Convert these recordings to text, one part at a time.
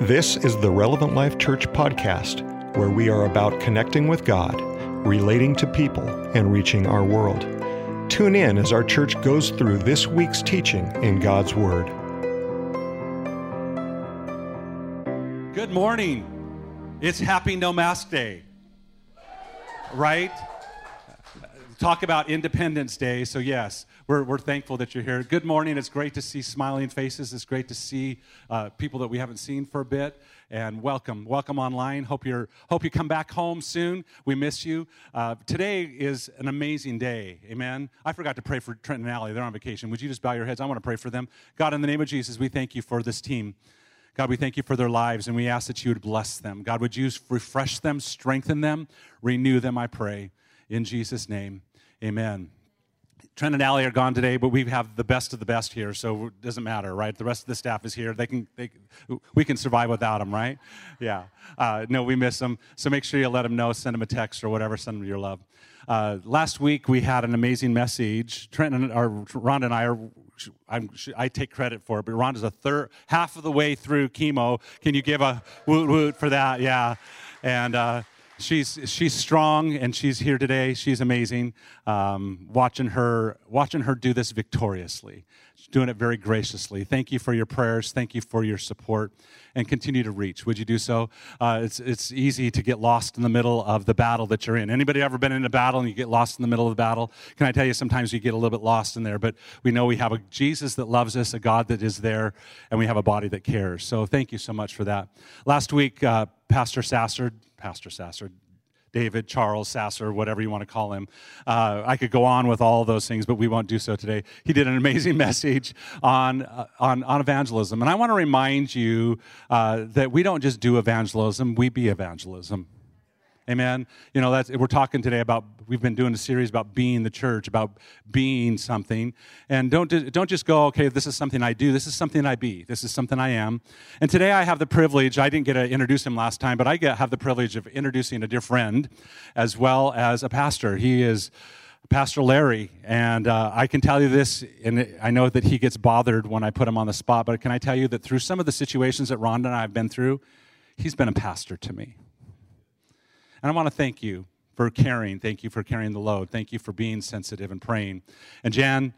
This is the Relevant Life Church podcast, where we are about connecting with God, relating to people, and reaching our world. Tune in as our church goes through this week's teaching in God's Word. Good morning. It's Happy No Mask Day, right? Talk about Independence Day. So, yes, we're, we're thankful that you're here. Good morning. It's great to see smiling faces. It's great to see uh, people that we haven't seen for a bit. And welcome, welcome online. Hope you're hope you come back home soon. We miss you. Uh, today is an amazing day. Amen. I forgot to pray for Trent and Allie. They're on vacation. Would you just bow your heads? I want to pray for them. God, in the name of Jesus, we thank you for this team. God, we thank you for their lives and we ask that you would bless them. God, would you refresh them, strengthen them, renew them, I pray. In Jesus' name, amen. Trent and Allie are gone today, but we have the best of the best here, so it doesn't matter, right? The rest of the staff is here. They can, they, we can survive without them, right? Yeah. Uh, no, we miss them. So make sure you let them know, send them a text or whatever, send them your love. Uh, last week we had an amazing message. Trent and or Rhonda and I are. I'm, i take credit for it, but Rhonda's a third, half of the way through chemo. Can you give a woot woot for that? Yeah, and. Uh, she's she's strong and she's here today. She's amazing. Um, watching her watching her do this victoriously, she's doing it very graciously. Thank you for your prayers. Thank you for your support, and continue to reach. Would you do so? Uh, it's it's easy to get lost in the middle of the battle that you're in. Anybody ever been in a battle and you get lost in the middle of the battle? Can I tell you? Sometimes you get a little bit lost in there, but we know we have a Jesus that loves us, a God that is there, and we have a body that cares. So thank you so much for that. Last week, uh, Pastor Sasser Pastor Sasser, David, Charles Sasser, whatever you want to call him. Uh, I could go on with all those things, but we won't do so today. He did an amazing message on, uh, on, on evangelism. And I want to remind you uh, that we don't just do evangelism, we be evangelism. Amen. You know, that's, we're talking today about, we've been doing a series about being the church, about being something. And don't, don't just go, okay, this is something I do. This is something I be. This is something I am. And today I have the privilege, I didn't get to introduce him last time, but I get, have the privilege of introducing a dear friend as well as a pastor. He is Pastor Larry. And uh, I can tell you this, and I know that he gets bothered when I put him on the spot, but can I tell you that through some of the situations that Rhonda and I have been through, he's been a pastor to me. And I want to thank you for caring. Thank you for carrying the load. Thank you for being sensitive and praying. And Jan,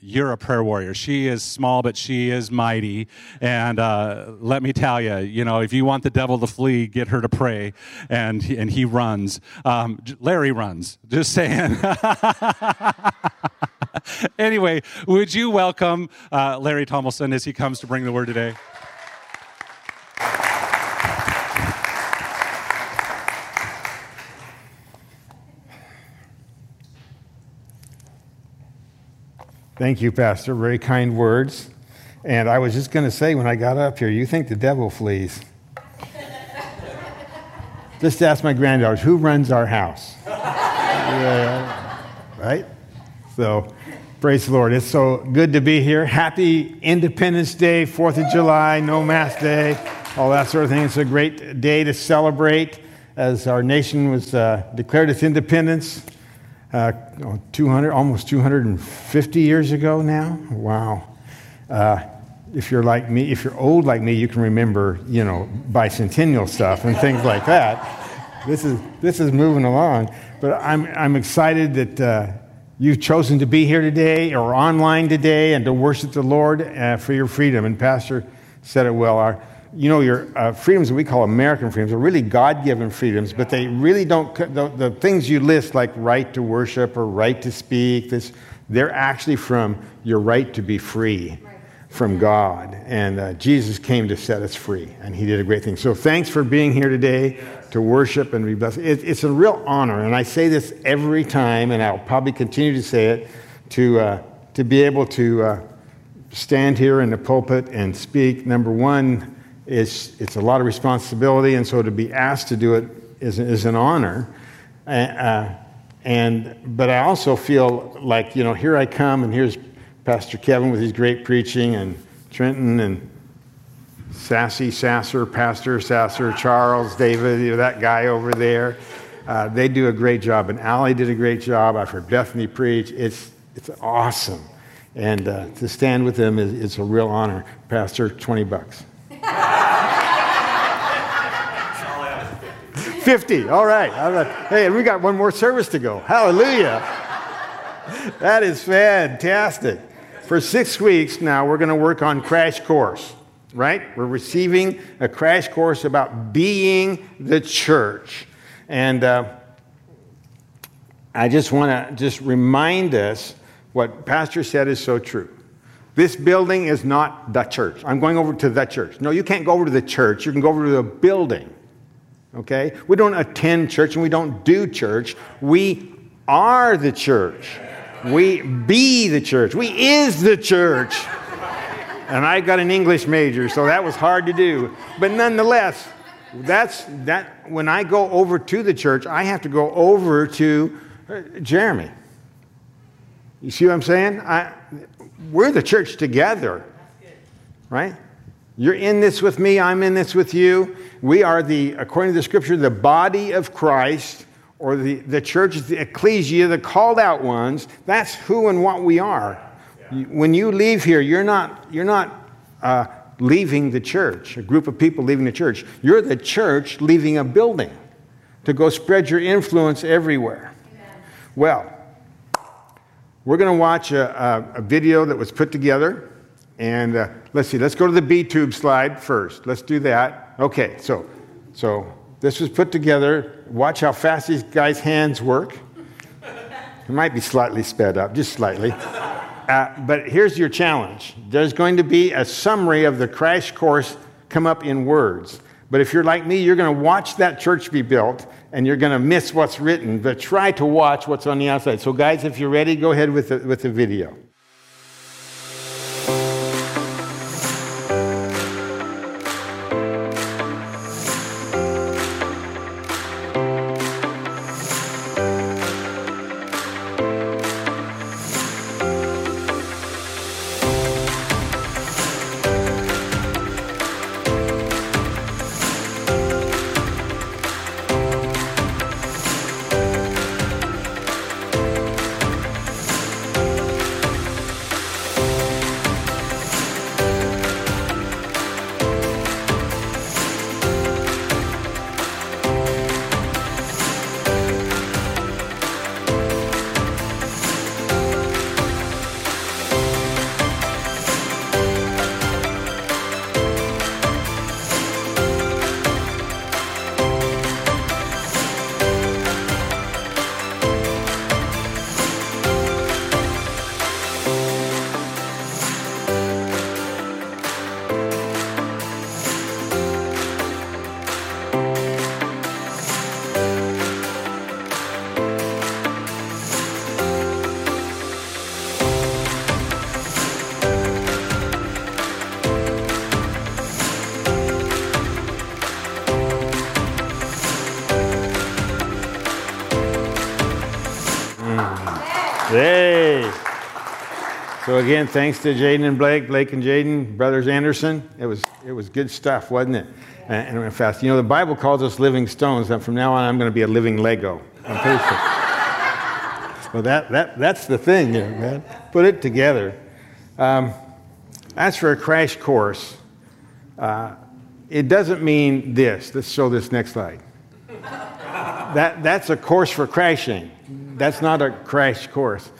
you're a prayer warrior. She is small, but she is mighty. And uh, let me tell you, you know, if you want the devil to flee, get her to pray, and and he runs. Um, Larry runs. Just saying. anyway, would you welcome uh, Larry Tomlinson as he comes to bring the word today? Thank you, Pastor. Very kind words. And I was just going to say when I got up here, you think the devil flees. just ask my granddaughters, who runs our house? yeah, right? So, praise the Lord. It's so good to be here. Happy Independence Day, 4th of July, No Mask Day, all that sort of thing. It's a great day to celebrate as our nation was uh, declared its independence uh, 200, almost 250 years ago now. Wow. Uh, if you're like me, if you're old like me, you can remember, you know, bicentennial stuff and things like that. This is, this is moving along. But I'm, I'm excited that uh, you've chosen to be here today or online today and to worship the Lord uh, for your freedom. And Pastor said it well. Our, you know, your uh, freedoms that we call American freedoms are really God given freedoms, but they really don't, the, the, things you list, like right to worship or right to speak, this, they're actually from your right to be free from God. And uh, Jesus came to set us free, and he did a great thing. So thanks for being here today to worship and be blessed. It, it's a real honor, and I say this every time, and I'll probably continue to say it, to, uh, to be able to uh, stand here in the pulpit and speak. Number one, it's, it's a lot of responsibility, and so to be asked to do it is, is an honor. Uh, and, but I also feel like, you know, here I come, and here's Pastor Kevin with his great preaching, and Trenton, and Sassy Sasser, Pastor Sasser, Charles, David, you know, that guy over there. Uh, they do a great job, and Allie did a great job. I've heard Bethany preach. It's, it's awesome. And uh, to stand with them is, is a real honor. Pastor, 20 bucks. 50. All right. All right. Hey, we got one more service to go. Hallelujah. That is fantastic. For six weeks now, we're going to work on Crash Course, right? We're receiving a crash course about being the church. And uh, I just want to just remind us what Pastor said is so true. This building is not the church. I'm going over to the church. No, you can't go over to the church. You can go over to the building. Okay? We don't attend church and we don't do church. We are the church. We be the church. We is the church. And I got an English major, so that was hard to do. But nonetheless, that's that when I go over to the church, I have to go over to uh, Jeremy. You see what I'm saying? I, we're the church together, right? You're in this with me, I'm in this with you. We are the, according to the scripture, the body of Christ, or the, the church the ecclesia, the called out ones. That's who and what we are. When you leave here, you're not, you're not uh, leaving the church, a group of people leaving the church. You're the church leaving a building to go spread your influence everywhere. Well, we're going to watch a, a, a, video that was put together. And uh, let's see, let's go to the B tube slide first. Let's do that. Okay, so, so this was put together. Watch how fast these guys' hands work. It might be slightly sped up, just slightly. Uh, but here's your challenge there's going to be a summary of the crash course come up in words. But if you're like me, you're going to watch that church be built and you're going to miss what's written, but try to watch what's on the outside. So, guys, if you're ready, go ahead with the, with the video. So again, thanks to Jaden and Blake, Blake and Jaden, brothers Anderson. It was it was good stuff, wasn't it? And, and fast. You know, the Bible calls us living stones, and from now on, I'm going to be a living Lego. I'm pretty sure. so that that that's the thing, here, man. Put it together. Um, as for a crash course, uh, it doesn't mean this. Let's show this next slide. that that's a course for crashing. That's not a crash course.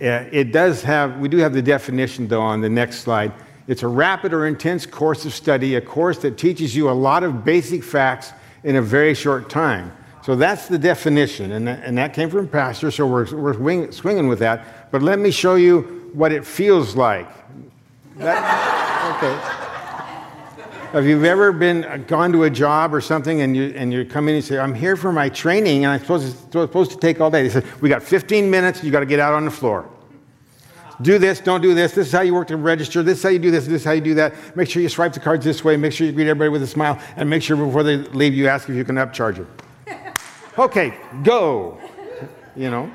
It does have, we do have the definition though on the next slide. It's a rapid or intense course of study, a course that teaches you a lot of basic facts in a very short time. So that's the definition, and that, and that came from Pastor, so we're, we're wing, swinging with that. But let me show you what it feels like. That, okay. Have you ever been uh, gone to a job or something and you and you come in and say, "I'm here for my training and I'm supposed to, supposed to take all day." They said, "We got 15 minutes. You got to get out on the floor." do this, don't do this. This is how you work to register. This is how you do this. This is how you do that. Make sure you swipe the cards this way. Make sure you greet everybody with a smile. And make sure before they leave, you ask if you can upcharge them. okay, go. You know?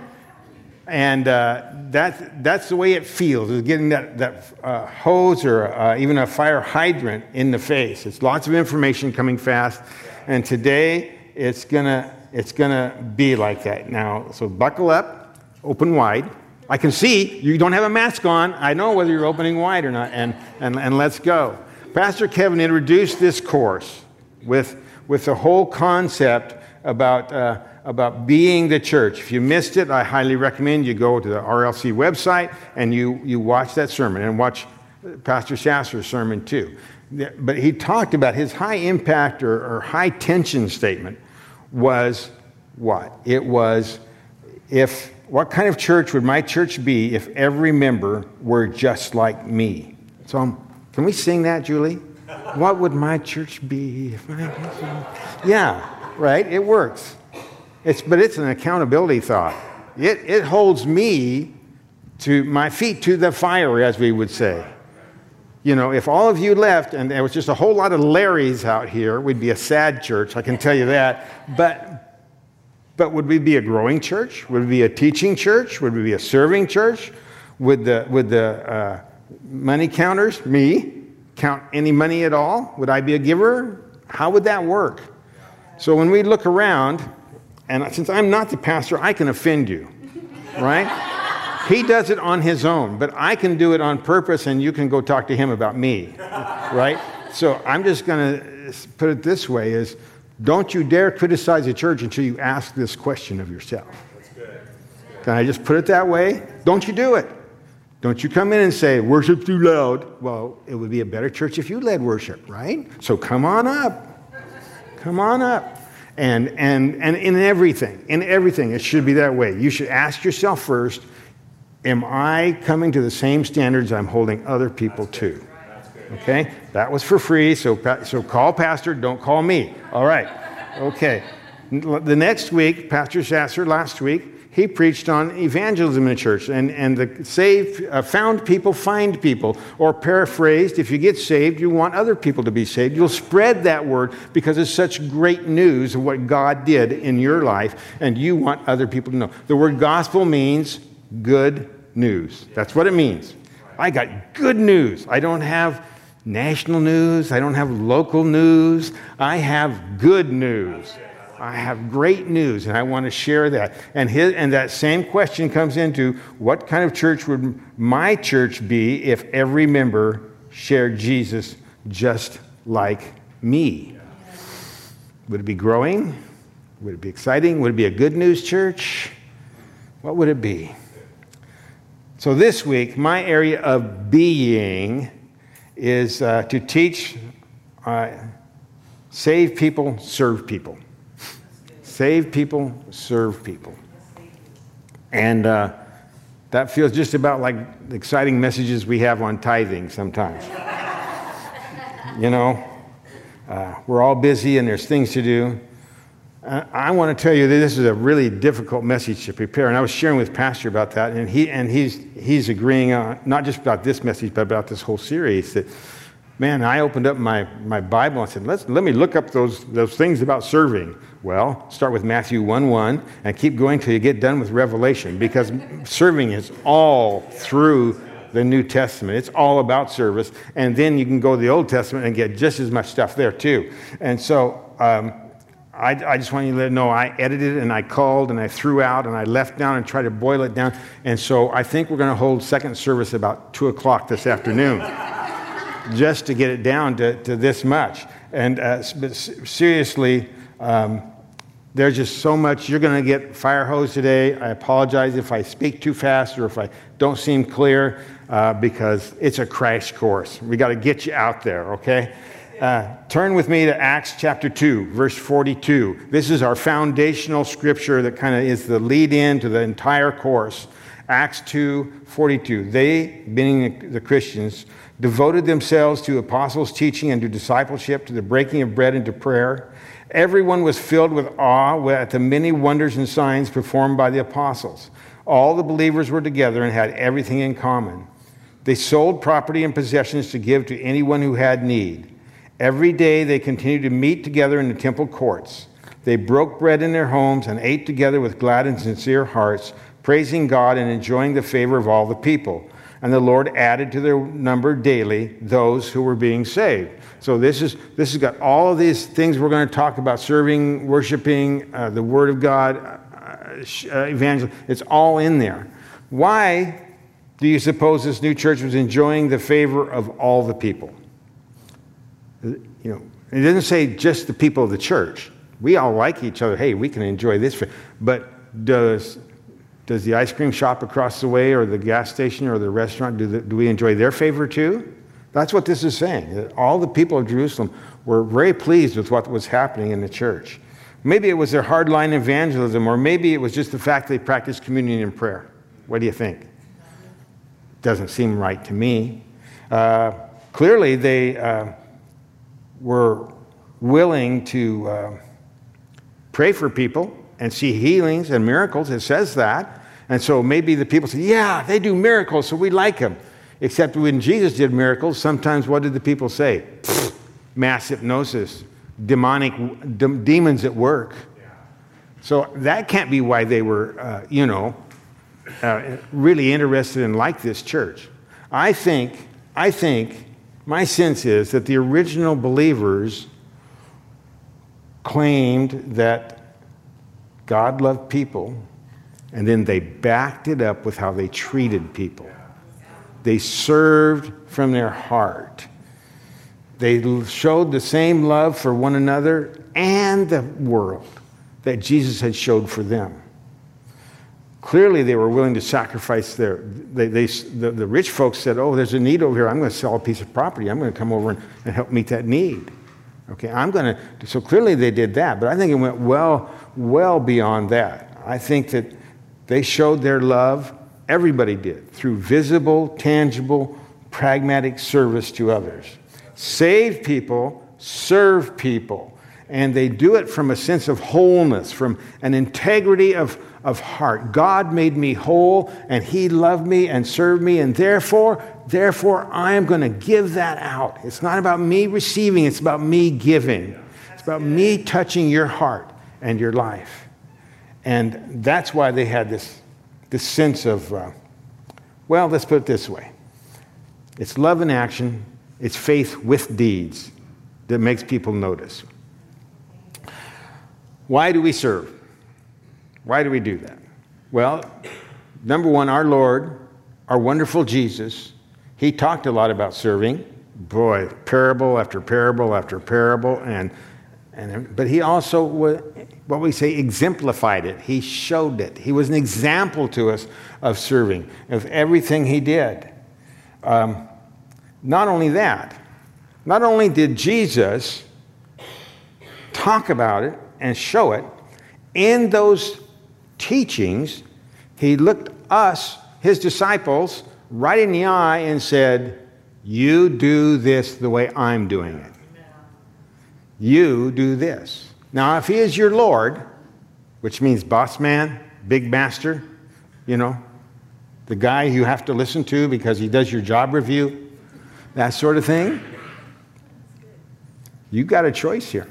And uh, that's, that's the way it feels, is getting that, that uh, hose or uh, even a fire hydrant in the face. It's lots of information coming fast. And today, it's going to it's gonna be like that. Now, so buckle up, open wide. I can see you don't have a mask on. I know whether you're opening wide or not, and, and, and let's go. Pastor Kevin introduced this course with, with the whole concept about, uh, about being the church. If you missed it, I highly recommend you go to the RLC website and you, you watch that sermon and watch Pastor Sasser's sermon too. But he talked about his high impact or, or high tension statement was what? It was if what kind of church would my church be if every member were just like me? So, um, can we sing that, Julie? What would my church be if Yeah, right? It works. It's, but it's an accountability thought. It, it holds me to my feet to the fire, as we would say. You know, if all of you left and there was just a whole lot of Larrys out here, we'd be a sad church, I can tell you that. But, but would we be a growing church? Would we be a teaching church? Would we be a serving church? Would the, would the uh, money counters, me, count any money at all? Would I be a giver? How would that work? So when we look around, and since I'm not the pastor, I can offend you, right? he does it on his own, but I can do it on purpose, and you can go talk to him about me, right? So I'm just going to put it this way: is don't you dare criticize the church until you ask this question of yourself. That's good. Can I just put it that way? Don't you do it. Don't you come in and say, worship too loud. Well, it would be a better church if you led worship, right? So come on up. Come on up. And, and, and in everything, in everything, it should be that way. You should ask yourself first Am I coming to the same standards I'm holding other people to? Okay? That was for free, so, so call Pastor, don't call me. All right. Okay. The next week, Pastor Sasser last week, he preached on evangelism in the church and, and the saved, uh, found people find people. Or paraphrased, if you get saved, you want other people to be saved. You'll spread that word because it's such great news of what God did in your life, and you want other people to know. The word gospel means good news. That's what it means. I got good news. I don't have national news, I don't have local news, I have good news. I have great news and I want to share that. And, his, and that same question comes into what kind of church would my church be if every member shared Jesus just like me? Would it be growing? Would it be exciting? Would it be a good news church? What would it be? So, this week, my area of being is uh, to teach, uh, save people, serve people. Save people, serve people. And uh, that feels just about like the exciting messages we have on tithing sometimes. you know, uh, we're all busy and there's things to do. Uh, I want to tell you that this is a really difficult message to prepare. And I was sharing with Pastor about that, and, he, and he's, he's agreeing on, not just about this message, but about this whole series. That, man, I opened up my, my Bible and said, Let's, let me look up those, those things about serving. Well, start with Matthew 1 1 and keep going till you get done with Revelation because serving is all through the New Testament. It's all about service. And then you can go to the Old Testament and get just as much stuff there too. And so um, I, I, just want you to know I edited and I called and I threw out and I left down and tried to boil it down. And so I think we're going to hold second service about 2 o'clock this afternoon just to get it down to, to this much. And uh, seriously, um, there's just so much. You're going to get fire hose today. I apologize if I speak too fast or if I don't seem clear uh, because it's a crash course. We got to get you out there, okay? Uh, turn with me to Acts chapter 2, verse 42. This is our foundational scripture that kind of is the lead in to the entire course. Acts 2, 42. They, meaning the Christians, devoted themselves to apostles' teaching and to discipleship, to the breaking of bread and to prayer. Everyone was filled with awe at the many wonders and signs performed by the apostles. All the believers were together and had everything in common. They sold property and possessions to give to anyone who had need. Every day they continued to meet together in the temple courts. They broke bread in their homes and ate together with glad and sincere hearts, praising God and enjoying the favor of all the people. And the Lord added to their number daily those who were being saved. So this is this has got all of these things we're going to talk about: serving, worshiping, uh, the Word of God, uh, uh. It's all in there. Why do you suppose this new church was enjoying the favor of all the people? You know, it doesn't say just the people of the church, We all like each other. Hey, we can enjoy this. But does, does the ice cream shop across the way or the gas station or the restaurant, do, the, do we enjoy their favor too? That's what this is saying. All the people of Jerusalem were very pleased with what was happening in the church. Maybe it was their hardline evangelism, or maybe it was just the fact they practiced communion and prayer. What do you think? Doesn't seem right to me. Uh, clearly, they uh, were willing to uh, pray for people and see healings and miracles. It says that. And so maybe the people say, Yeah, they do miracles, so we like them. Except when Jesus did miracles, sometimes what did the people say? Mass hypnosis demonic de- demons at work. So that can't be why they were, uh, you know, uh, really interested in like this church. I think, I think, my sense is that the original believers claimed that God loved people, and then they backed it up with how they treated people. They served from their heart. They showed the same love for one another and the world that Jesus had showed for them. Clearly, they were willing to sacrifice their. They, they, the, the rich folks said, Oh, there's a need over here. I'm going to sell a piece of property. I'm going to come over and, and help meet that need. Okay, I'm going to. So clearly, they did that. But I think it went well, well beyond that. I think that they showed their love, everybody did, through visible, tangible, pragmatic service to others save people, serve people. And they do it from a sense of wholeness, from an integrity of, of heart. God made me whole, and He loved me and served me, and therefore, therefore, I am going to give that out. It's not about me receiving, it's about me giving. It's about me touching your heart and your life. And that's why they had this, this sense of, uh, well, let's put it this way it's love in action, it's faith with deeds that makes people notice. Why do we serve? Why do we do that? Well, number one, our Lord, our wonderful Jesus, he talked a lot about serving. Boy, parable after parable after parable, and, and but he also, what we say, exemplified it. He showed it. He was an example to us of serving, of everything he did. Um, not only that, not only did Jesus talk about it and show it, in those teachings, he looked us, his disciples, right in the eye and said, You do this the way I'm doing it. You do this. Now, if he is your Lord, which means boss man, big master, you know, the guy you have to listen to because he does your job review, that sort of thing, you got a choice here.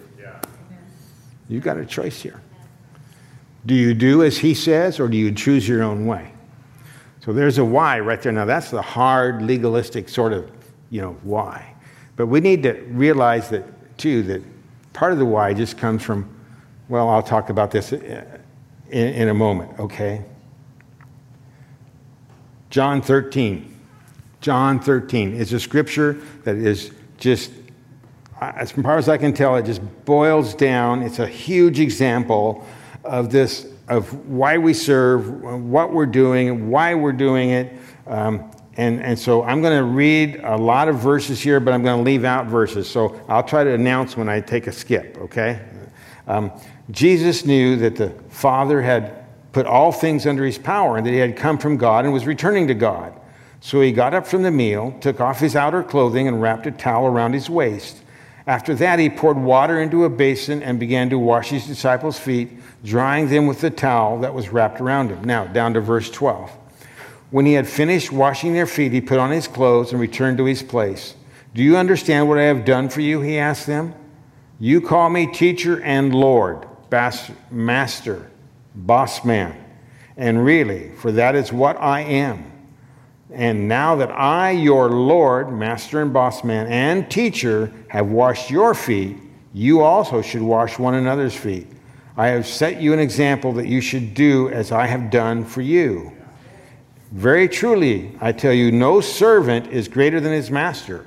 You got a choice here. Do you do as he says, or do you choose your own way? So there's a why right there. Now that's the hard legalistic sort of, you know, why. But we need to realize that too that part of the why just comes from. Well, I'll talk about this in, in a moment. Okay. John 13. John 13 is a scripture that is just, as far as I can tell, it just boils down. It's a huge example of this, of why we serve, what we're doing, why we're doing it. Um, and, and so I'm going to read a lot of verses here, but I'm going to leave out verses. So I'll try to announce when I take a skip, okay? Um, Jesus knew that the Father had put all things under his power and that he had come from God and was returning to God. So he got up from the meal, took off his outer clothing, and wrapped a towel around his waist. After that, he poured water into a basin and began to wash his disciples' feet, drying them with the towel that was wrapped around him. Now, down to verse 12. When he had finished washing their feet, he put on his clothes and returned to his place. Do you understand what I have done for you? He asked them. You call me teacher and Lord, master, boss man. And really, for that is what I am. And now that I, your Lord, master and boss man, and teacher, have washed your feet, you also should wash one another's feet. I have set you an example that you should do as I have done for you. Very truly, I tell you, no servant is greater than his master.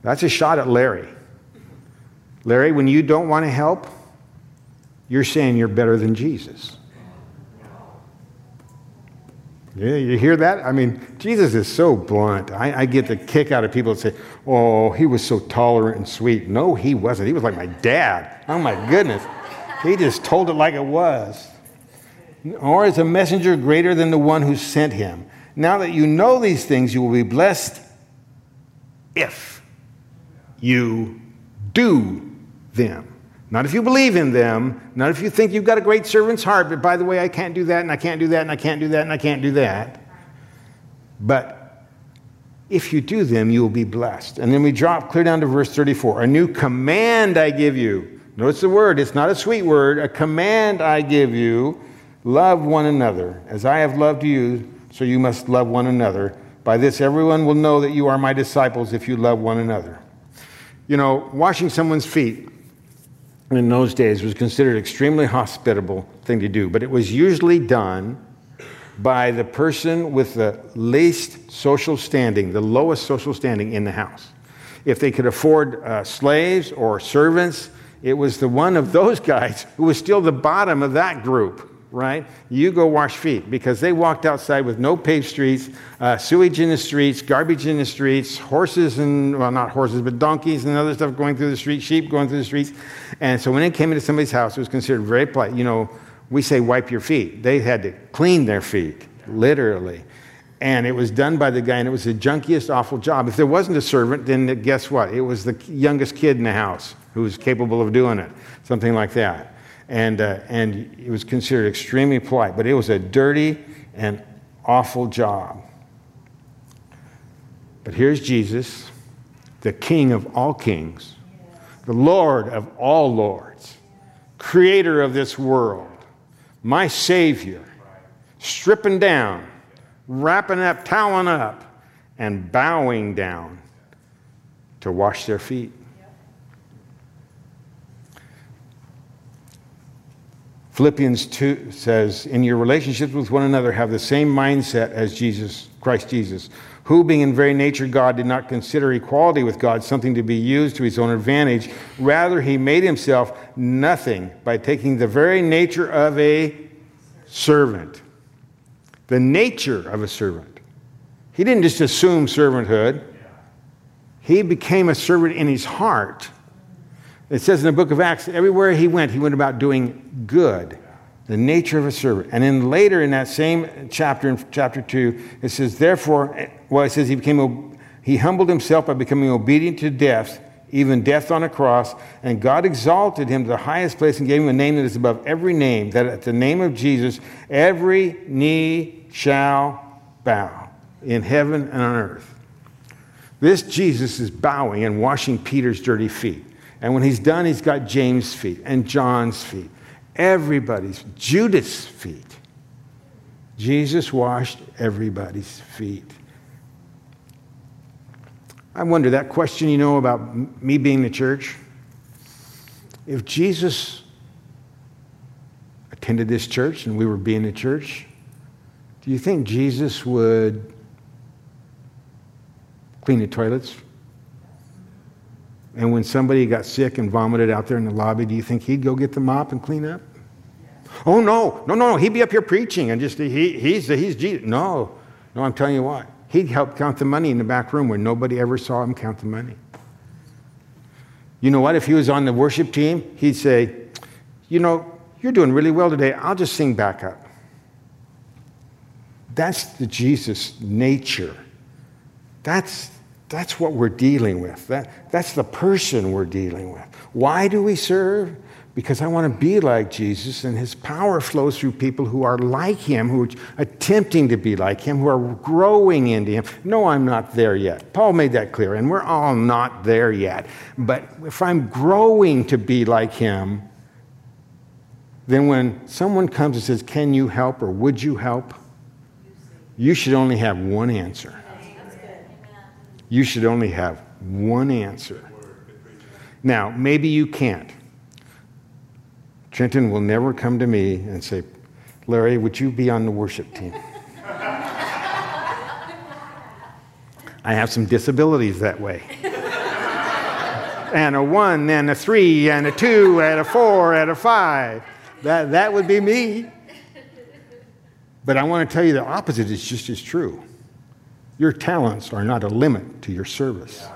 That's a shot at Larry. Larry, when you don't want to help, you're saying you're better than Jesus. Yeah, you hear that? I mean, Jesus is so blunt. I, I, get the kick out of people that say, oh, he was so tolerant and sweet. No, he wasn't. He was like my dad. Oh, my goodness. He just told it like it was. Or is a messenger greater than the one who sent him? Now that you know these things, you will be blessed if you do them. Not if you believe in them, not if you think you've got a great servant's heart, but by the way, I can't do that, and I can't do that, and I can't do that, and I can't do that. But if you do them, you will be blessed. And then we drop clear down to verse 34. A new command I give you. Notice the word, it's not a sweet word. A command I give you love one another. As I have loved you, so you must love one another. By this, everyone will know that you are my disciples if you love one another. You know, washing someone's feet in those days was considered an extremely hospitable thing to do, but it was usually done by the person with the least social standing, the lowest social standing in the house. If they could afford uh, slaves or servants, it was the one of those guys who was still the bottom of that group right? You go wash feet because they walked outside with no paved streets, uh, sewage in the streets, garbage in the streets, horses and, well, not horses, but donkeys and other stuff going through the streets, sheep going through the streets. And so when they came into somebody's house, it was considered very polite. You know, we say wipe your feet. They had to clean their feet, literally. And it was done by the guy, and it was the junkiest, awful job. If there wasn't a servant, then guess what? It was the youngest kid in the house who was capable of doing it, something like that and, uh, and it was considered extremely polite, but it was a dirty and awful job. But here's Jesus, the King of all kings, the Lord of all lords, creator of this world, my Savior, stripping down, wrapping up, toweling up, and bowing down to wash their feet. Philippians 2 says, In your relationships with one another, have the same mindset as Jesus, Christ Jesus, who, being in very nature God, did not consider equality with God something to be used to his own advantage. Rather, he made himself nothing by taking the very nature of a servant. The nature of a servant. He didn't just assume servanthood, he became a servant in his heart it says in the book of Acts, everywhere he went, he went about doing good, the nature of a servant. And then later in that same chapter, in chapter 2, it says, therefore, well, it says he became, he humbled himself by becoming obedient to death, even death on a cross, and God exalted him to the highest place and gave him a name that is above every name, that at the name of Jesus, every knee shall bow in heaven and on earth. This Jesus is bowing and washing Peter's dirty feet. And when he's done, he's got James' feet and John's feet, everybody's, Judas' feet. Jesus washed everybody's feet. I wonder that question you know about me being the church. If Jesus attended this church and we were being the church, do you think Jesus would clean the toilets and when somebody got sick and vomited out there in the lobby, do you think he'd go get the mop and clean up? Oh, no, no, no, he'd be up here preaching and just, he, he's, he's Jesus. No, no, I'm telling you what. He'd help count the money in the back room where nobody ever saw him count the money. You know what? If he was on the worship team, he'd say, You know, you're doing really well today. I'll just sing back up. That's the Jesus nature. That's that's what we're dealing with. That, that's the person we're dealing with. Why do we serve? Because I want to be like Jesus, and his power flows through people who are like him, who are attempting to be like him, who are growing into him. No, I'm not there yet. Paul made that clear, and we're all not there yet. But if I'm growing to be like him, then when someone comes and says, Can you help or would you help? You should only have one answer you should only have one answer. Now, maybe you can't. Trenton will never come to me and say, Larry, would you be on the worship team? I have some disabilities that way. and a one, and a three, and a two, and a four, and a five. That, that would be me. But I want to tell you the opposite is just as true. Your talents are not a limit to your service.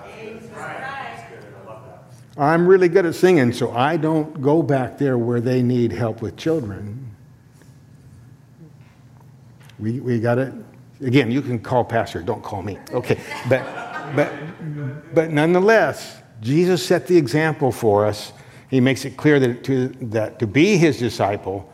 I'm really good at singing, so I don't go back there where they need help with children. We, we got it. Again, you can call Pastor, don't call me. Okay. But, but, but nonetheless, Jesus set the example for us. He makes it clear that to, that to be his disciple,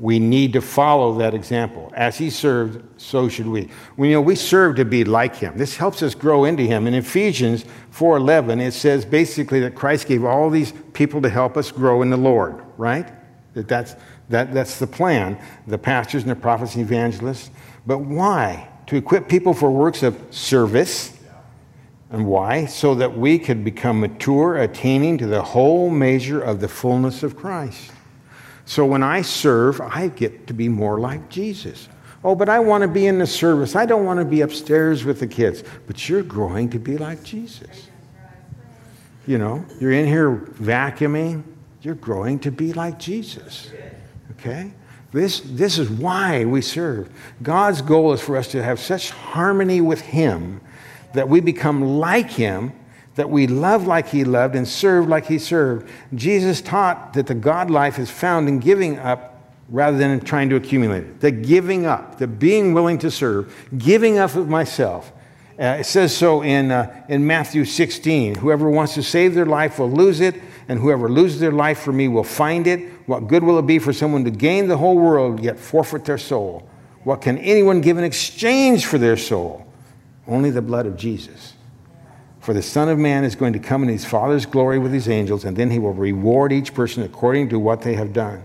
we need to follow that example. As he served, so should we. We you know we serve to be like him. This helps us grow into him. In Ephesians 4:11, it says basically that Christ gave all these people to help us grow in the Lord, right? That that's that, that's the plan. The pastors and the prophets and evangelists. But why? To equip people for works of service. And why? So that we could become mature, attaining to the whole measure of the fullness of Christ. So when I serve, I get to be more like Jesus. Oh, but I want to be in the service. I don't want to be upstairs with the kids. But you're growing to be like Jesus. You know, you're in here vacuuming, you're growing to be like Jesus. Okay? This, this is why we serve. God's goal is for us to have such harmony with Him that we become like Him that we love like he loved and serve like he served. Jesus taught that the God life is found in giving up rather than in trying to accumulate it. The giving up, the being willing to serve, giving up of myself. Uh, it says so in, uh, in Matthew 16 Whoever wants to save their life will lose it, and whoever loses their life for me will find it. What good will it be for someone to gain the whole world yet forfeit their soul? What can anyone give in exchange for their soul? Only the blood of Jesus. For the Son of Man is going to come in his Father's glory with his angels, and then he will reward each person according to what they have done.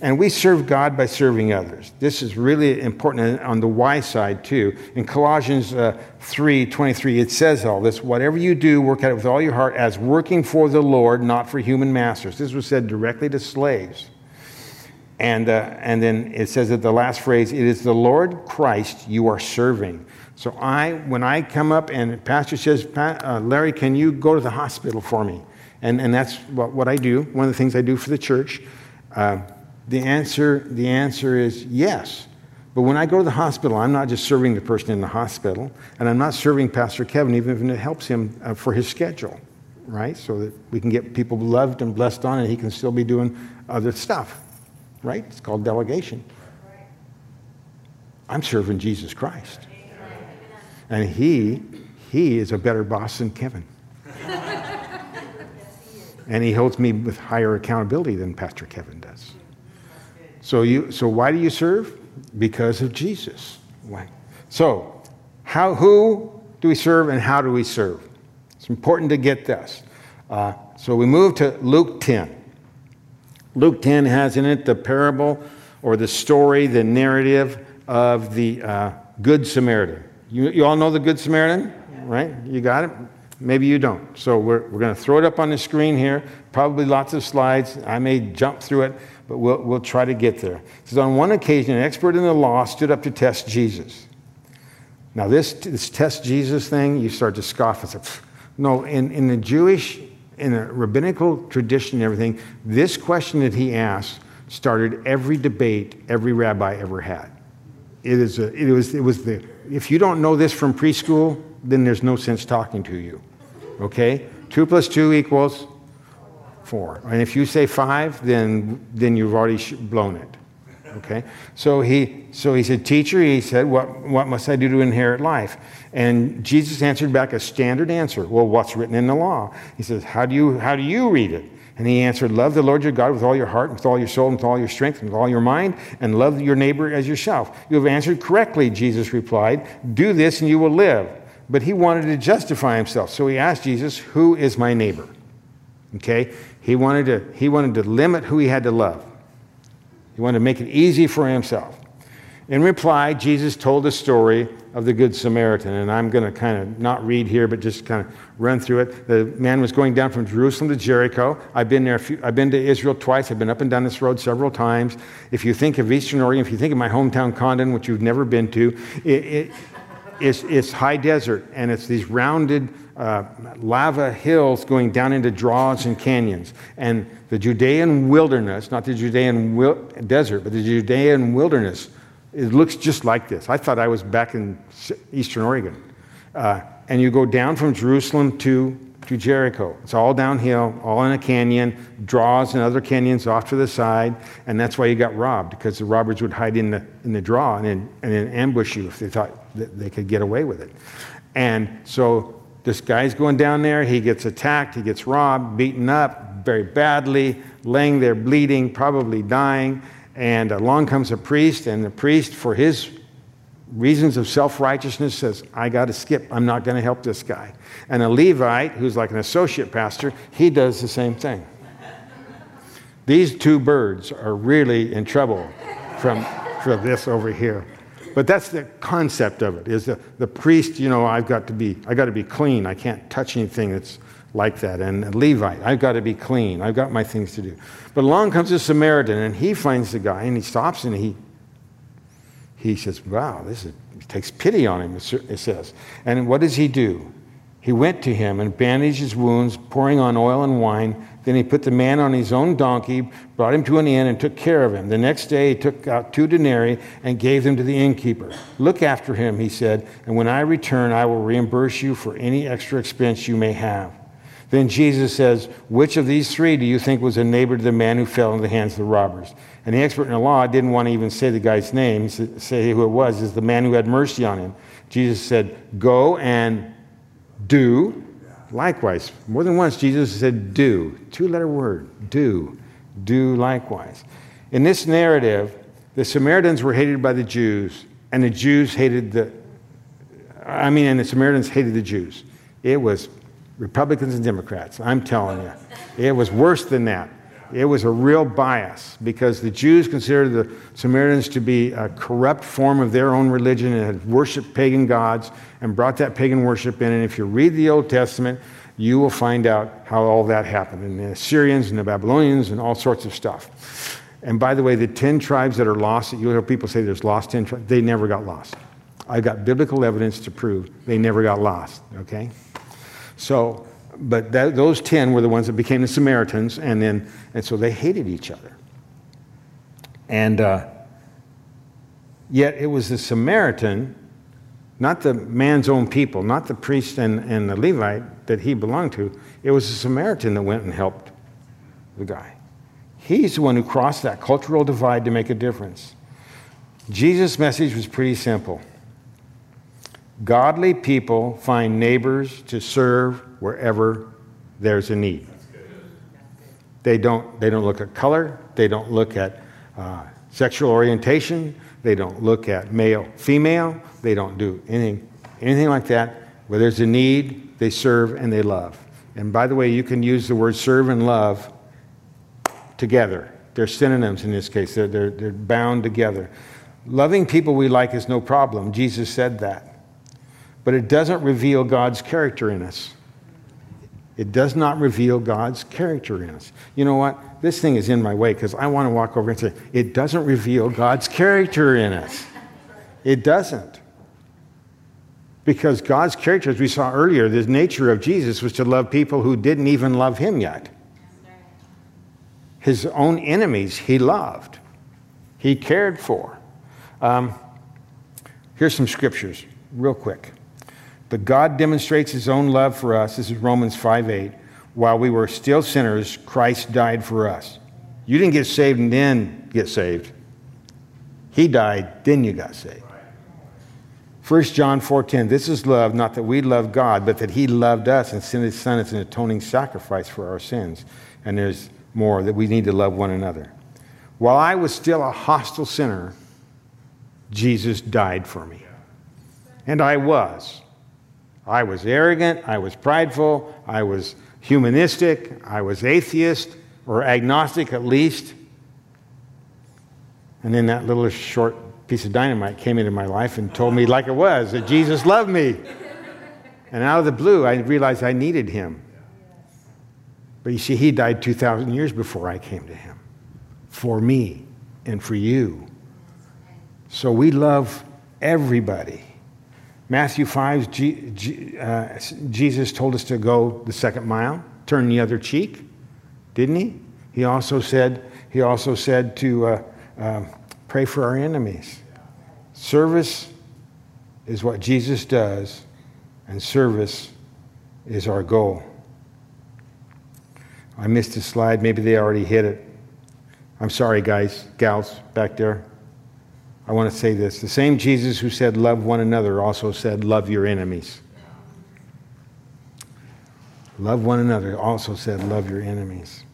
And we serve God by serving others. This is really important on the why side, too. In Colossians uh, 3 23, it says all this whatever you do, work at it with all your heart as working for the Lord, not for human masters. This was said directly to slaves. And, uh, and then it says at the last phrase, it is the Lord Christ you are serving. So I, when I come up and pastor says, uh, Larry, can you go to the hospital for me? And, and that's what, what I do, one of the things I do for the church. Uh, the, answer, the answer is yes. But when I go to the hospital, I'm not just serving the person in the hospital, and I'm not serving Pastor Kevin, even if it helps him uh, for his schedule, right? So that we can get people loved and blessed on, and he can still be doing other stuff, right? It's called delegation. I'm serving Jesus Christ. And he, he is a better boss than Kevin. and he holds me with higher accountability than Pastor Kevin does. So, you, so why do you serve? Because of Jesus. Why? So, how, who do we serve and how do we serve? It's important to get this. Uh, so we move to Luke 10. Luke 10 has in it the parable or the story, the narrative of the uh, Good Samaritan. You, you all know the Good Samaritan, right? You got it? Maybe you don't. So we're, we're going to throw it up on the screen here. Probably lots of slides. I may jump through it, but we'll, we'll try to get there. It says, On one occasion, an expert in the law stood up to test Jesus. Now, this, this test Jesus thing, you start to scoff and say, no, in, in the Jewish, in the rabbinical tradition and everything, this question that he asked started every debate every rabbi ever had. It, is a, it, was, it was the if you don't know this from preschool, then there's no sense talking to you. Okay? Two plus two equals four. And if you say five, then, then you've already blown it. Okay? So he, so he said, Teacher, he said, what, what must I do to inherit life? And Jesus answered back a standard answer. Well, what's written in the law? He says, How do you, how do you read it? And he answered, Love the Lord your God with all your heart, with all your soul, and with all your strength, and with all your mind, and love your neighbor as yourself. You have answered correctly, Jesus replied. Do this and you will live. But he wanted to justify himself. So he asked Jesus, Who is my neighbor? Okay? He wanted to, he wanted to limit who he had to love. He wanted to make it easy for himself. In reply, Jesus told the story of the Good Samaritan, and I'm going to kind of not read here, but just kind of run through it. The man was going down from Jerusalem to Jericho. I've been there. Few, I've been to Israel twice. I've been up and down this road several times. If you think of Eastern Oregon, if you think of my hometown Condon, which you've never been to, it, it, it's, it's high desert, and it's these rounded uh, lava hills going down into draws and canyons. And the Judean wilderness, not the Judean wil- desert, but the Judean wilderness, it looks just like this. I thought I was back in eastern Oregon. Uh, and you go down from Jerusalem to, to Jericho. It's all downhill, all in a canyon, draws and other canyons off to the side, and that's why you got robbed, because the robbers would hide in the, in the draw and then, and then ambush you if they thought that they could get away with it. And so this guy's going down there, he gets attacked, he gets robbed, beaten up very badly, laying there bleeding, probably dying. And along comes a priest, and the priest, for his reasons of self righteousness, says, I got to skip. I'm not going to help this guy. And a Levite, who's like an associate pastor, he does the same thing. These two birds are really in trouble from, from this over here. But that's the concept of it, is the, the priest, you know, I've got to be, I got to be clean. I can't touch anything that's like that. And Levite, I've got to be clean. I've got my things to do. But along comes a Samaritan, and he finds the guy, and he stops, and he, he says, wow, this is, takes pity on him, it says. And what does he do? He went to him and bandaged his wounds, pouring on oil and wine. Then he put the man on his own donkey, brought him to an inn, and took care of him. The next day he took out two denarii and gave them to the innkeeper. Look after him, he said, and when I return, I will reimburse you for any extra expense you may have. Then Jesus says, Which of these three do you think was a neighbor to the man who fell into the hands of the robbers? And the expert in the law didn't want to even say the guy's name, say who it was, is the man who had mercy on him. Jesus said, Go and do likewise. More than once, Jesus said, do. Two letter word, do. Do likewise. In this narrative, the Samaritans were hated by the Jews, and the Jews hated the, I mean, and the Samaritans hated the Jews. It was Republicans and Democrats, I'm telling you. It was worse than that. It was a real bias because the Jews considered the Samaritans to be a corrupt form of their own religion and had worshiped pagan gods and brought that pagan worship in. And if you read the Old Testament, you will find out how all that happened. And the Assyrians and the Babylonians and all sorts of stuff. And by the way, the 10 tribes that are lost, you'll hear people say there's lost 10 tribes, they never got lost. I've got biblical evidence to prove they never got lost, okay? So, but that, those 10 were the ones that became the Samaritans, and then, and so they hated each other. And uh, yet it was the Samaritan, not the man's own people, not the priest and, and the Levite that he belonged to, it was the Samaritan that went and helped the guy. He's the one who crossed that cultural divide to make a difference. Jesus' message was pretty simple. Godly people find neighbors to serve wherever there's a need. They don't, they don't look at color, they don't look at uh, sexual orientation, they don't look at male, female, they don't do anything, anything like that. Where there's a need, they serve and they love. And by the way, you can use the word serve and love together. They're synonyms in this case, they're, they're, they're bound together. Loving people we like is no problem. Jesus said that but it doesn't reveal God's character in us. It does not reveal God's character in us. You know what? This thing is in my way because I want to walk over and say, it doesn't reveal God's character in us. It doesn't. Because God's character, as we saw earlier, the nature of Jesus was to love people who didn't even love him yet. His own enemies he loved, he cared for. Um, here's some scriptures, real quick. But God demonstrates his own love for us. This is Romans 5 8. While we were still sinners, Christ died for us. You didn't get saved and then get saved. He died, then you got saved. 1 John 4:10 This is love not that we love God but that he loved us and sent his son as an atoning sacrifice for our sins and there's more that we need to love one another. While I was still a hostile sinner Jesus died for me. And I was. I was arrogant, I was prideful, I was humanistic, I was atheist, or agnostic at least. And then that little short piece of dynamite came into my life and told me, like it was, that Jesus loved me. And out of the blue, I realized I needed him. But you see, he died 2,000 years before I came to him for me and for you. So we love everybody. Matthew 5, G, G, uh, Jesus told us to go the second mile, turn the other cheek, didn't he? He also said, he also said to uh, uh, pray for our enemies. Service is what Jesus does, and service is our goal. I missed a slide. Maybe they already hit it. I'm sorry, guys, gals back there. I want to say this. The same Jesus who said, Love one another, also said, Love your enemies. Love one another, also said, Love your enemies.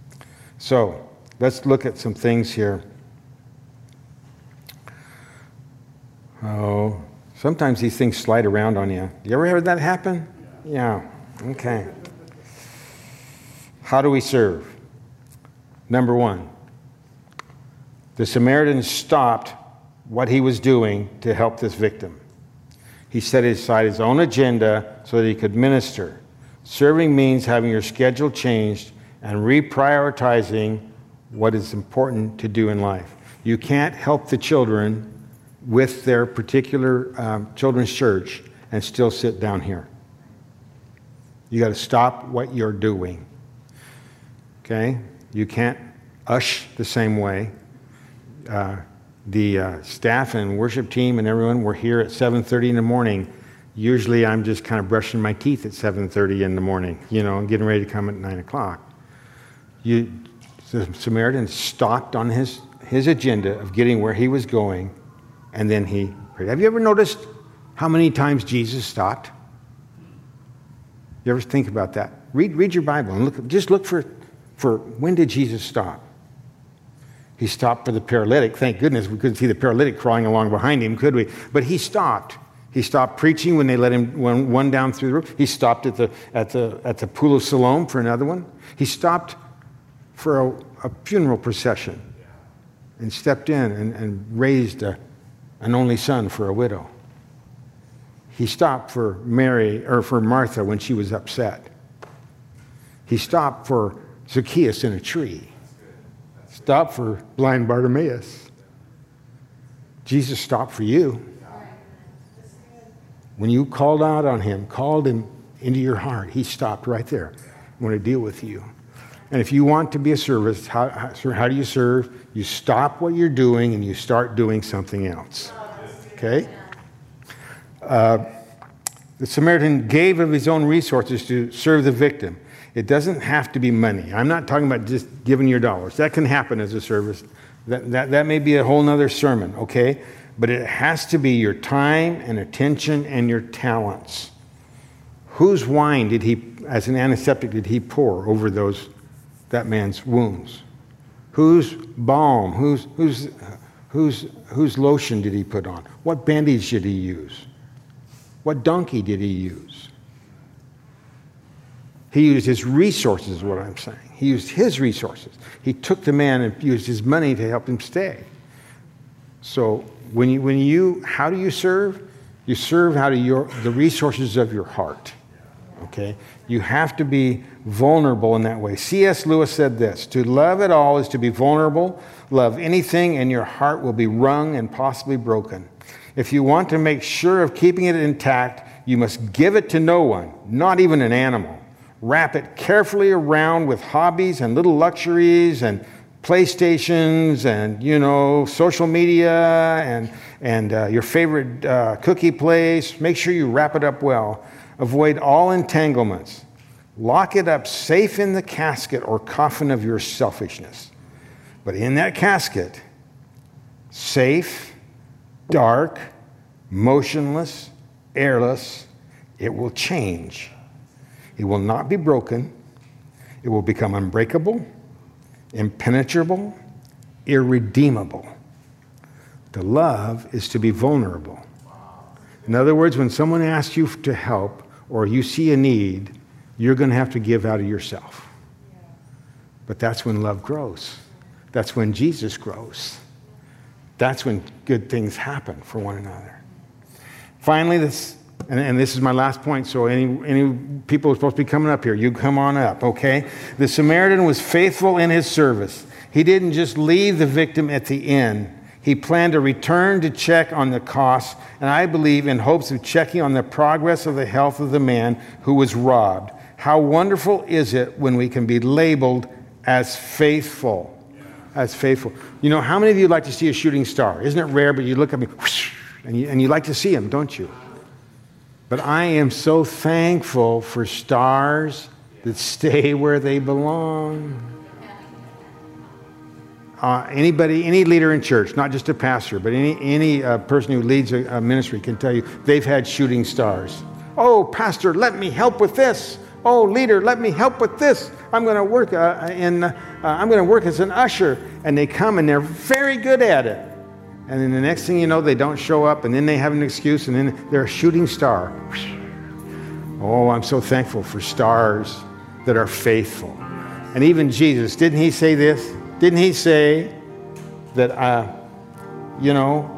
So, let's look at some things here. Oh, sometimes these things slide around on you. You ever heard that happen? Yeah. Okay. How do we serve? Number one, the Samaritan stopped what he was doing to help this victim. He set aside his own agenda so that he could minister. Serving means having your schedule changed and reprioritizing what is important to do in life. You can't help the children with their particular um, children's church and still sit down here. You got to stop what you're doing. Okay? You can't ush the same way. Uh, the uh, staff and worship team and everyone were here at 7.30 in the morning usually i'm just kind of brushing my teeth at 7.30 in the morning you know and getting ready to come at 9 o'clock you, the samaritan stopped on his, his agenda of getting where he was going and then he prayed. Have you ever noticed how many times Jesus stopped? You ever think about that? Read, read your Bible and look, just look for, for when did Jesus stop? He stopped for the paralytic. Thank goodness we couldn't see the paralytic crawling along behind him, could we? But he stopped. He stopped preaching when they let him one, down through the roof. He stopped at the, at, the, at the pool of Siloam for another one. He stopped for a, a funeral procession and stepped in and, and raised a, an only son for a widow. He stopped for Mary or for Martha when she was upset. He stopped for Zacchaeus in a tree. Stopped for blind Bartimaeus. Jesus stopped for you. When you called out on him, called him into your heart, he stopped right there. I want to deal with you. And if you want to be a service, how, how, how do you serve? You stop what you're doing and you start doing something else. Okay? Uh, the Samaritan gave of his own resources to serve the victim. It doesn't have to be money. I'm not talking about just giving your dollars. That can happen as a service. That, that, that may be a whole other sermon, okay? But it has to be your time and attention and your talents. Whose wine did he, as an antiseptic, did he pour over those that man's wounds? Whose balm, whose, whose, whose, whose lotion did he put on? What bandage did he use? What donkey did he use? He used his resources, is what I'm saying. He used his resources. He took the man and used his money to help him stay. So when you, when you how do you serve? You serve out of your, the resources of your heart. Okay? You have to be vulnerable in that way. C.S. Lewis said this To love at all is to be vulnerable. Love anything, and your heart will be wrung and possibly broken. If you want to make sure of keeping it intact, you must give it to no one, not even an animal. Wrap it carefully around with hobbies and little luxuries and PlayStations and, you know, social media and, and uh, your favorite uh, cookie place. Make sure you wrap it up well. Avoid all entanglements. Lock it up safe in the casket or coffin of your selfishness. But in that casket, safe, dark, motionless, airless, it will change. It will not be broken. It will become unbreakable, impenetrable, irredeemable. To love is to be vulnerable. In other words, when someone asks you to help, or you see a need, you're going to have to give out of yourself. But that's when love grows. That's when Jesus grows. That's when good things happen for one another. Finally, this, and, and this is my last point, so any, any people who are supposed to be coming up here, you come on up, okay? The Samaritan was faithful in his service. He didn't just leave the victim at the inn, He planned to return to check on the costs, and I believe in hopes of checking on the progress of the health of the man who was robbed. How wonderful is it when we can be labeled as faithful? As faithful. You know, how many of you like to see a shooting star? Isn't it rare, but you look at me whoosh, and, you, and you like to see him, don't you? But I am so thankful for stars that stay where they belong. Uh, anybody, any leader in church, not just a pastor, but any, any uh, person who leads a, a, ministry can tell you they've had shooting stars. Oh, pastor, let me help with this. Oh, leader, let me help with this. I'm going to work uh, in, uh, I'm going to work as an usher, and they come and they're very good at it. And then the next thing you know, they don't show up, and then they have an excuse, and then they're a shooting star. Oh, I'm so thankful for stars that are faithful. And even Jesus, didn't he say this? Didn't he say that, uh, you know,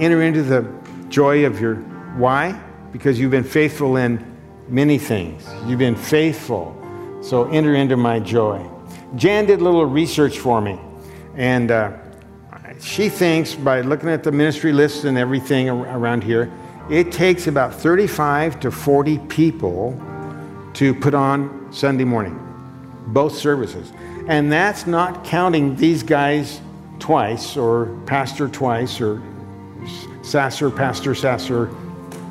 enter into the joy of your. Why? Because you've been faithful in many things. You've been faithful. So enter into my joy. Jan did a little research for me. And uh, she thinks, by looking at the ministry lists and everything around here, it takes about 35 to 40 people to put on Sunday morning, both services. And that's not counting these guys twice, or pastor twice, or Sasser, Pastor Sasser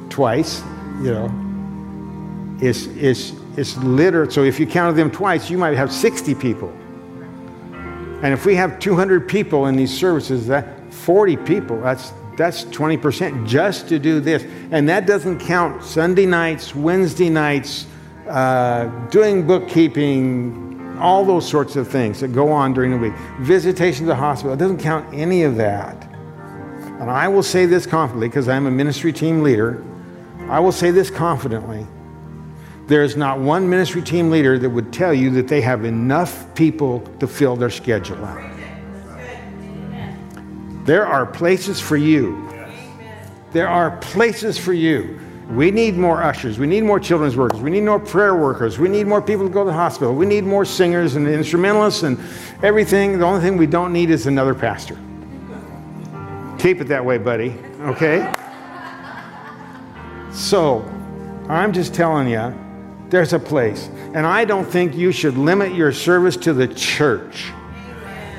twice, you know. It's, it's, it's littered. So if you counted them twice, you might have 60 people. And if we have 200 people in these services, that 40 people, that's, that's 20% just to do this. And that doesn't count Sunday nights, Wednesday nights, uh, doing bookkeeping, all those sorts of things that go on during the week. Visitation to the hospital, it doesn't count any of that. And I will say this confidently because I'm a ministry team leader. I will say this confidently. There's not one ministry team leader that would tell you that they have enough people to fill their schedule out. There are places for you. There are places for you. We need more ushers. We need more children's workers. We need more prayer workers. We need more people to go to the hospital. We need more singers and instrumentalists and everything. The only thing we don't need is another pastor. Keep it that way, buddy. Okay? So, I'm just telling you, there's a place. And I don't think you should limit your service to the church.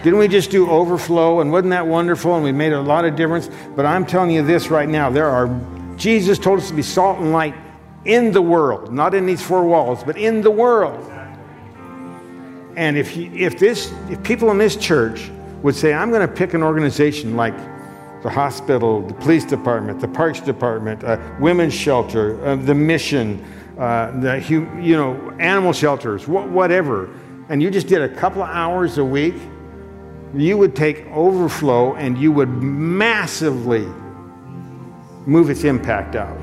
Didn't we just do overflow? And wasn't that wonderful? And we made a lot of difference. But I'm telling you this right now there are Jesus told us to be salt and light in the world, not in these four walls, but in the world. And if, you, if, this, if people in this church would say, I'm going to pick an organization like the hospital, the police department, the parks department, uh, women's shelter, uh, the mission, uh, the you know animal shelters, wh- whatever, and you just did a couple of hours a week, you would take overflow and you would massively move its impact out.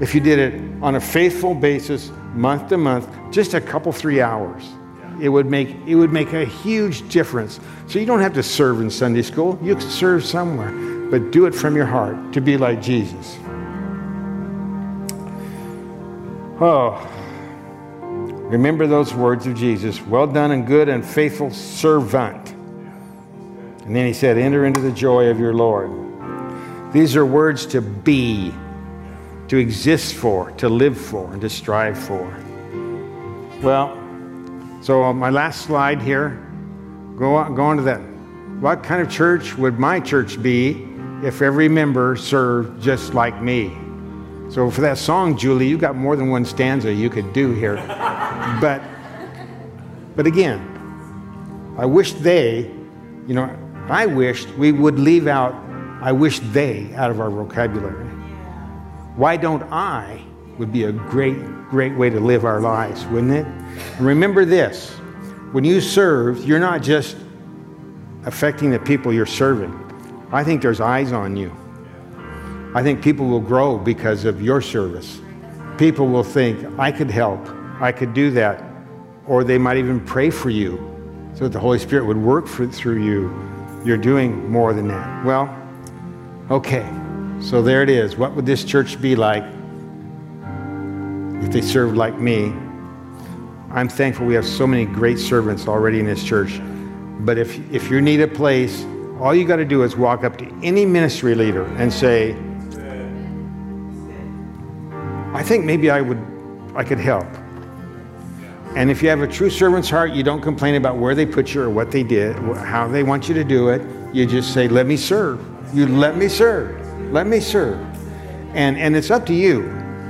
If you did it on a faithful basis, month to month, just a couple, three hours, it would make, it would make a huge difference. So you don't have to serve in Sunday school, you can serve somewhere, but do it from your heart to be like Jesus. Oh, remember those words of Jesus well done and good and faithful servant. And then he said, Enter into the joy of your Lord. These are words to be, to exist for, to live for, and to strive for. Well, so my last slide here, go on, go on to that. What kind of church would my church be if every member served just like me? So for that song, Julie, you got more than one stanza you could do here. but but again, I wish they, you know, I wished we would leave out I wish they out of our vocabulary. Why don't I would be a great, great way to live our lives, wouldn't it? And remember this when you serve, you're not just affecting the people you're serving. I think there's eyes on you. I think people will grow because of your service. People will think, I could help, I could do that. Or they might even pray for you so that the Holy Spirit would work for, through you. You're doing more than that. Well, Okay, so there it is. What would this church be like if they served like me? I'm thankful we have so many great servants already in this church. But if, if you need a place All you got to do is walk up to any ministry leader and say, I think maybe I would I could help. And if you have a true servant's heart, you don't complain about where they put you or what they did, how they want you to do it. You just say, Let me serve. You let me serve. Let me serve. And, and it's up to you.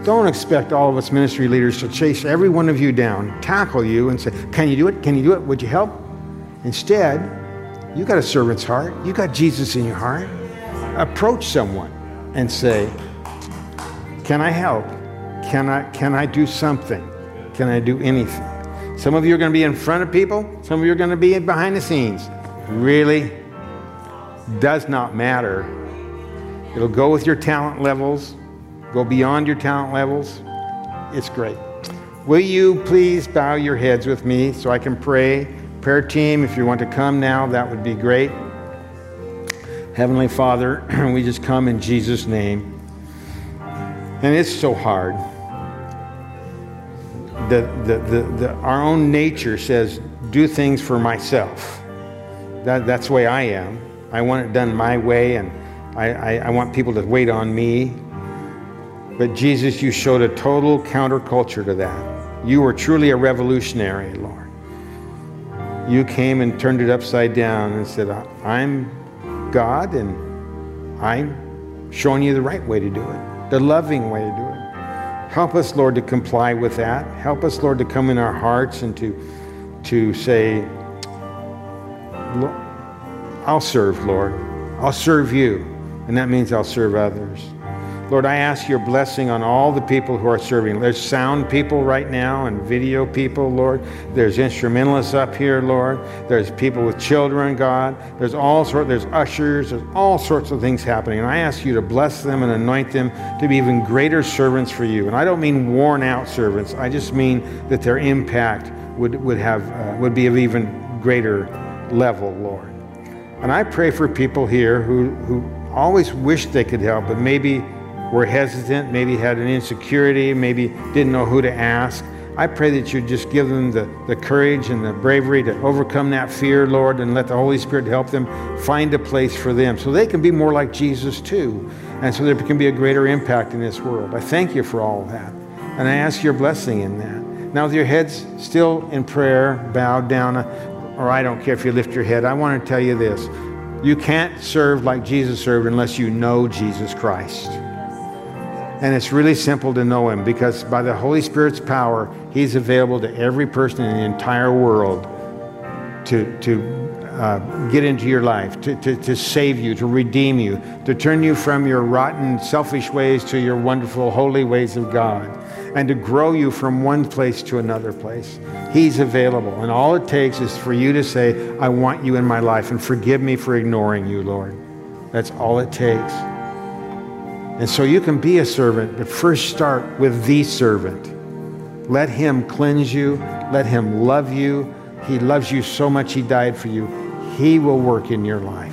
Don't expect all of us ministry leaders to chase every one of you down, tackle you, and say, Can you do it? Can you do it? Would you help? Instead, you got a servant's heart. You got Jesus in your heart. Approach someone and say, Can I help? Can I, can I do something? Can I do anything? Some of you are going to be in front of people, some of you are going to be behind the scenes. Really does not matter. It'll go with your talent levels, go beyond your talent levels. It's great. Will you please bow your heads with me so I can pray? Prayer team, if you want to come now, that would be great. Heavenly Father, we just come in Jesus' name. And it's so hard the, the, the, the, our own nature says, do things for myself. That, that's the way I am. I want it done my way, and I, I, I want people to wait on me. But Jesus, you showed a total counterculture to that. You were truly a revolutionary, Lord. You came and turned it upside down and said, I'm God, and I'm showing you the right way to do it, the loving way to do it. Help us, Lord, to comply with that. Help us, Lord, to come in our hearts and to, to say, I'll serve, Lord. I'll serve you. And that means I'll serve others. Lord, I ask your blessing on all the people who are serving. There's sound people right now and video people, Lord. There's instrumentalists up here, Lord. There's people with children, God. There's all sorts, there's ushers, there's all sorts of things happening. And I ask you to bless them and anoint them to be even greater servants for you. And I don't mean worn out servants. I just mean that their impact would, would have uh, would be of even greater level, Lord. And I pray for people here who, who always wish they could help, but maybe were hesitant, maybe had an insecurity, maybe didn't know who to ask. I pray that you just give them the, the courage and the bravery to overcome that fear, Lord, and let the Holy Spirit help them find a place for them so they can be more like Jesus too, and so there can be a greater impact in this world. I thank you for all that, and I ask your blessing in that. Now, with your heads still in prayer, bowed down, or I don't care if you lift your head, I want to tell you this. You can't serve like Jesus served unless you know Jesus Christ. And it's really simple to know Him because by the Holy Spirit's power, He's available to every person in the entire world to, to uh, get into your life, to, to, to save you, to redeem you, to turn you from your rotten, selfish ways to your wonderful, holy ways of God, and to grow you from one place to another place. He's available. And all it takes is for you to say, I want you in my life, and forgive me for ignoring you, Lord. That's all it takes. And so you can be a servant, but first start with the servant. Let him cleanse you, let him love you. He loves you so much, he died for you. He will work in your life.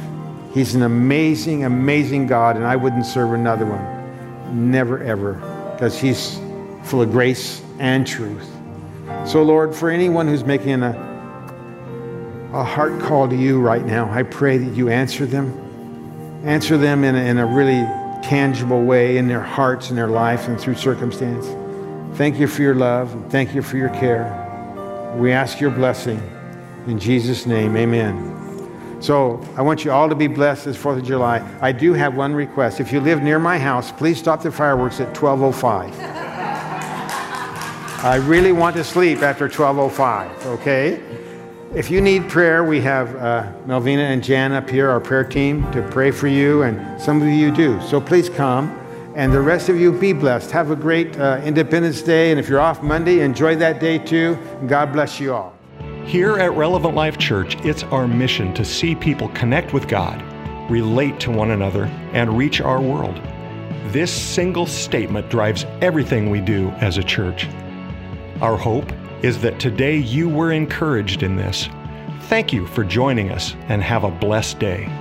He's an amazing, amazing God, and I wouldn't serve another one. Never, ever, because he's full of grace and truth. So, Lord, for anyone who's making a, a heart call to you right now, I pray that you answer them. Answer them in a, in a really tangible way in their hearts and their life and through circumstance. Thank you for your love. And thank you for your care. We ask your blessing. In Jesus' name, amen. So I want you all to be blessed this 4th of July. I do have one request. If you live near my house, please stop the fireworks at 1205. I really want to sleep after 1205, okay? If you need prayer, we have uh, Melvina and Jan up here, our prayer team, to pray for you, and some of you do. So please come. And the rest of you, be blessed. Have a great uh, Independence Day. And if you're off Monday, enjoy that day too. God bless you all. Here at Relevant Life Church, it's our mission to see people connect with God, relate to one another, and reach our world. This single statement drives everything we do as a church. Our hope is that today you were encouraged in this. Thank you for joining us and have a blessed day.